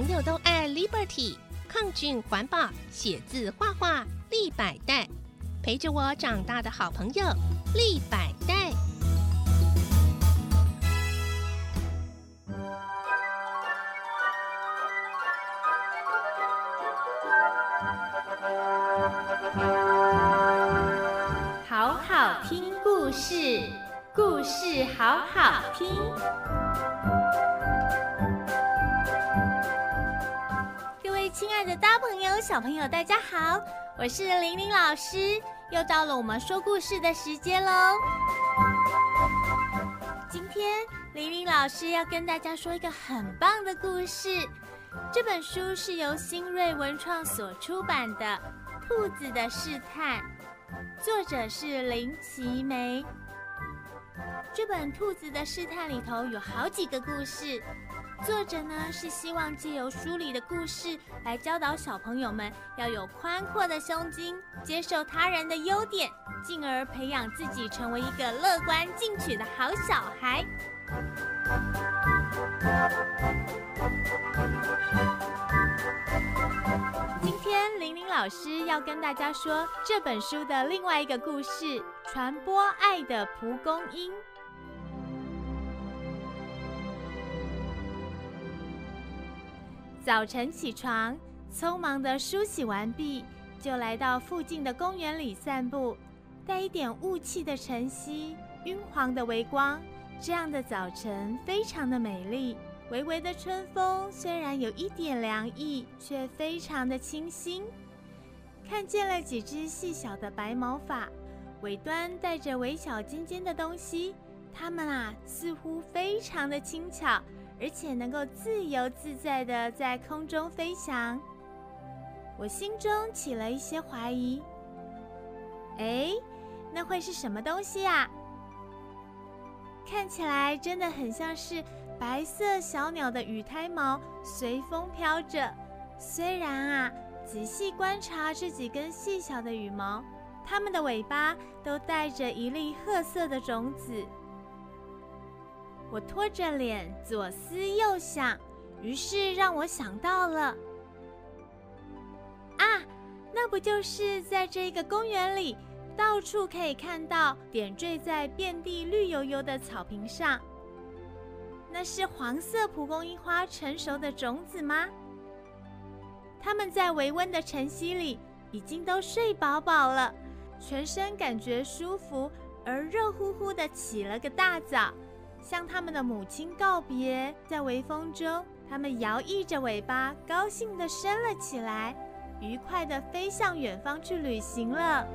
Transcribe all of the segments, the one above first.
朋友都爱 Liberty，抗菌环保，写字画画立百代，陪着我长大的好朋友立百代。好好听故事，故事好好听。小朋友，大家好！我是玲玲老师，又到了我们说故事的时间喽。今天玲玲老师要跟大家说一个很棒的故事。这本书是由新锐文创所出版的《兔子的试探》，作者是林奇梅。这本《兔子的试探》里头有好几个故事。作者呢，是希望借由书里的故事来教导小朋友们要有宽阔的胸襟，接受他人的优点，进而培养自己成为一个乐观进取的好小孩。今天玲玲老师要跟大家说这本书的另外一个故事——传播爱的蒲公英。早晨起床，匆忙地梳洗完毕，就来到附近的公园里散步。带一点雾气的晨曦，晕黄的微光，这样的早晨非常的美丽。微微的春风虽然有一点凉意，却非常的清新。看见了几只细小的白毛发，尾端带着微小尖尖的东西，它们啊，似乎非常的轻巧。而且能够自由自在的在空中飞翔，我心中起了一些怀疑。哎，那会是什么东西啊？看起来真的很像是白色小鸟的羽胎毛随风飘着。虽然啊，仔细观察这几根细小的羽毛，它们的尾巴都带着一粒褐色的种子。我拖着脸左思右想，于是让我想到了啊，那不就是在这个公园里，到处可以看到点缀在遍地绿油油的草坪上，那是黄色蒲公英花成熟的种子吗？它们在微温的晨曦里已经都睡饱饱了，全身感觉舒服，而热乎乎的起了个大早。向他们的母亲告别，在微风中，他们摇曳着尾巴，高兴地升了起来，愉快地飞向远方去旅行了。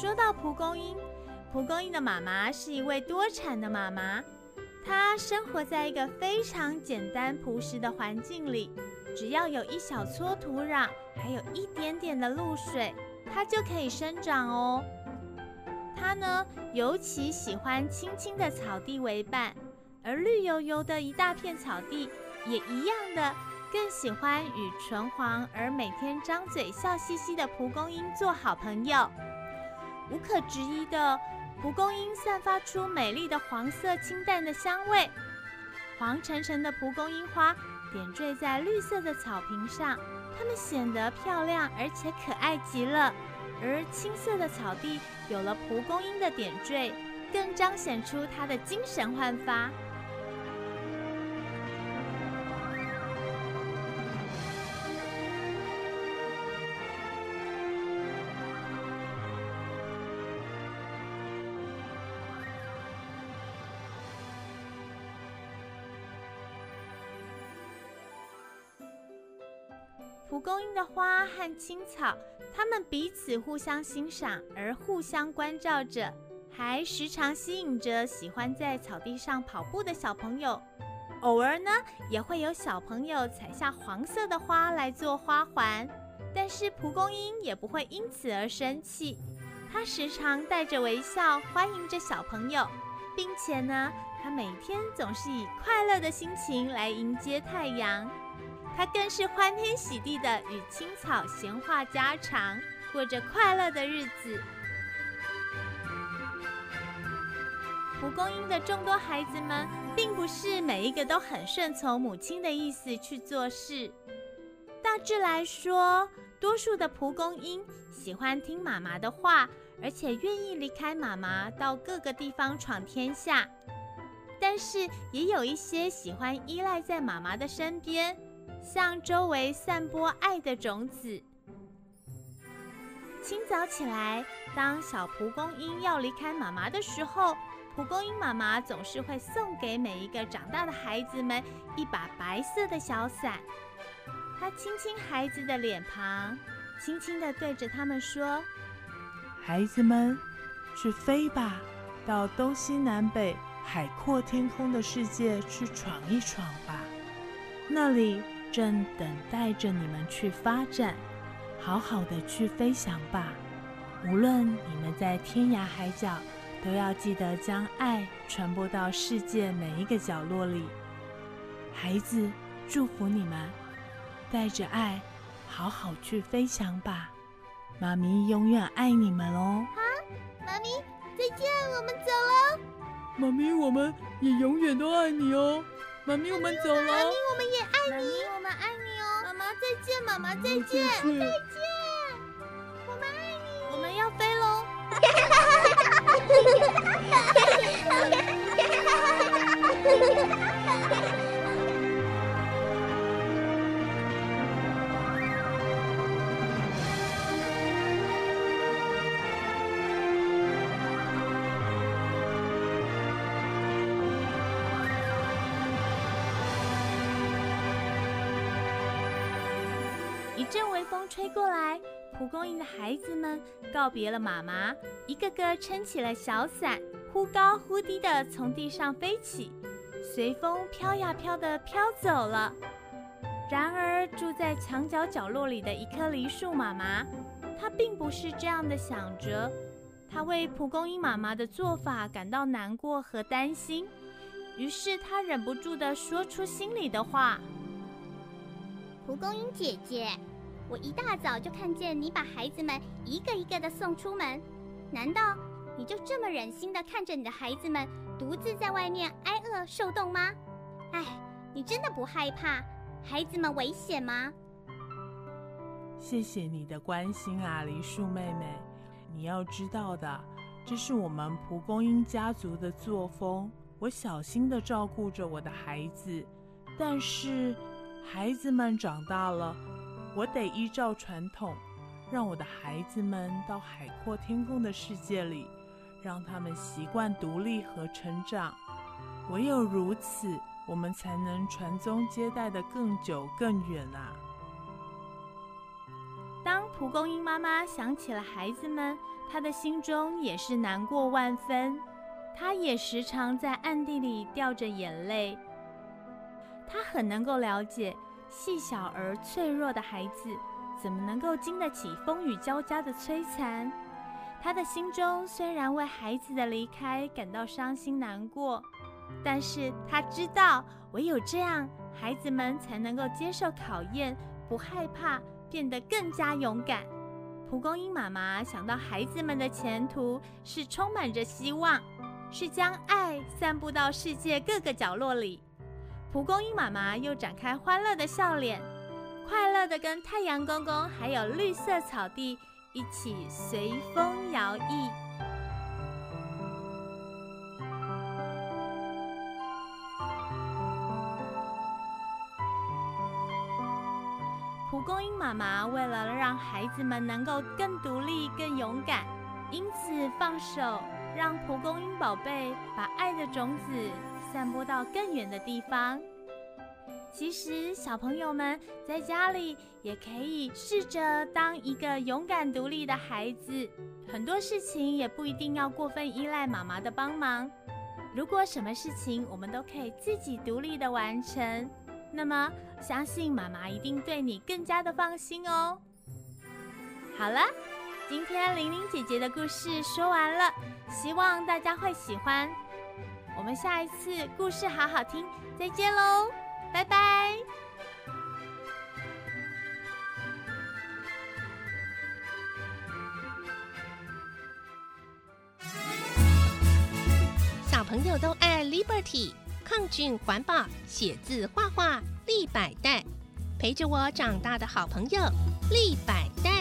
说到蒲公英，蒲公英的妈妈是一位多产的妈妈，她生活在一个非常简单朴实的环境里，只要有一小撮土壤，还有一点点的露水，它就可以生长哦。它呢，尤其喜欢青青的草地为伴，而绿油油的一大片草地也一样的，更喜欢与纯黄而每天张嘴笑嘻嘻的蒲公英做好朋友。无可置疑的，蒲公英散发出美丽的黄色清淡的香味。黄澄澄的蒲公英花点缀在绿色的草坪上，它们显得漂亮而且可爱极了。而青色的草地有了蒲公英的点缀，更彰显出它的精神焕发。蒲公英的花和青草，它们彼此互相欣赏而互相关照着，还时常吸引着喜欢在草地上跑步的小朋友。偶尔呢，也会有小朋友采下黄色的花来做花环，但是蒲公英也不会因此而生气，它时常带着微笑欢迎着小朋友，并且呢，它每天总是以快乐的心情来迎接太阳。他更是欢天喜地的与青草闲话家常，过着快乐的日子。蒲公英的众多孩子们，并不是每一个都很顺从母亲的意思去做事。大致来说，多数的蒲公英喜欢听妈妈的话，而且愿意离开妈妈到各个地方闯天下。但是，也有一些喜欢依赖在妈妈的身边，向周围散播爱的种子。清早起来，当小蒲公英要离开妈妈的时候，蒲公英妈妈总是会送给每一个长大的孩子们一把白色的小伞。她亲亲孩子的脸庞，轻轻地对着他们说：“孩子们，去飞吧，到东西南北海阔天空的世界去闯一闯吧，那里正等待着你们去发展。”好好的去飞翔吧，无论你们在天涯海角，都要记得将爱传播到世界每一个角落里。孩子，祝福你们，带着爱，好好去飞翔吧。妈咪永远爱你们哦。好，妈咪，再见，我们走了。妈咪，我们也永远都爱你哦。妈咪，我们走了。妈咪，我们也爱你。妈咪，我们爱你哦。妈妈，再见，妈妈，再见，再见。我们爱你。我们要飞喽。一 阵微风吹过来，蒲公英的孩子们告别了妈妈，一个个撑起了小伞，忽高忽低地从地上飞起，随风飘呀飘地飘走了。然而，住在墙角角落里的一棵梨树妈妈，她并不是这样的想着，她为蒲公英妈妈的做法感到难过和担心，于是她忍不住地说出心里的话：“蒲公英姐姐。”我一大早就看见你把孩子们一个一个的送出门，难道你就这么忍心的看着你的孩子们独自在外面挨饿受冻吗？哎，你真的不害怕孩子们危险吗？谢谢你的关心啊，梨树妹妹。你要知道的，这是我们蒲公英家族的作风。我小心的照顾着我的孩子，但是孩子们长大了。我得依照传统，让我的孩子们到海阔天空的世界里，让他们习惯独立和成长。唯有如此，我们才能传宗接代得更久更远啊！当蒲公英妈妈想起了孩子们，她的心中也是难过万分。她也时常在暗地里掉着眼泪。她很能够了解。细小而脆弱的孩子，怎么能够经得起风雨交加的摧残？他的心中虽然为孩子的离开感到伤心难过，但是他知道，唯有这样，孩子们才能够接受考验，不害怕，变得更加勇敢。蒲公英妈妈想到孩子们的前途是充满着希望，是将爱散布到世界各个角落里。蒲公英妈妈又展开欢乐的笑脸，快乐的跟太阳公公还有绿色草地一起随风摇曳。蒲公英妈妈为了让孩子们能够更独立、更勇敢，因此放手让蒲公英宝贝把爱的种子。散播到更远的地方。其实，小朋友们在家里也可以试着当一个勇敢独立的孩子。很多事情也不一定要过分依赖妈妈的帮忙。如果什么事情我们都可以自己独立的完成，那么相信妈妈一定对你更加的放心哦。好了，今天玲玲姐姐的故事说完了，希望大家会喜欢。我们下一次故事好好听，再见喽，拜拜。小朋友都爱 Liberty，抗菌环保，写字画画立百代，陪着我长大的好朋友立百代。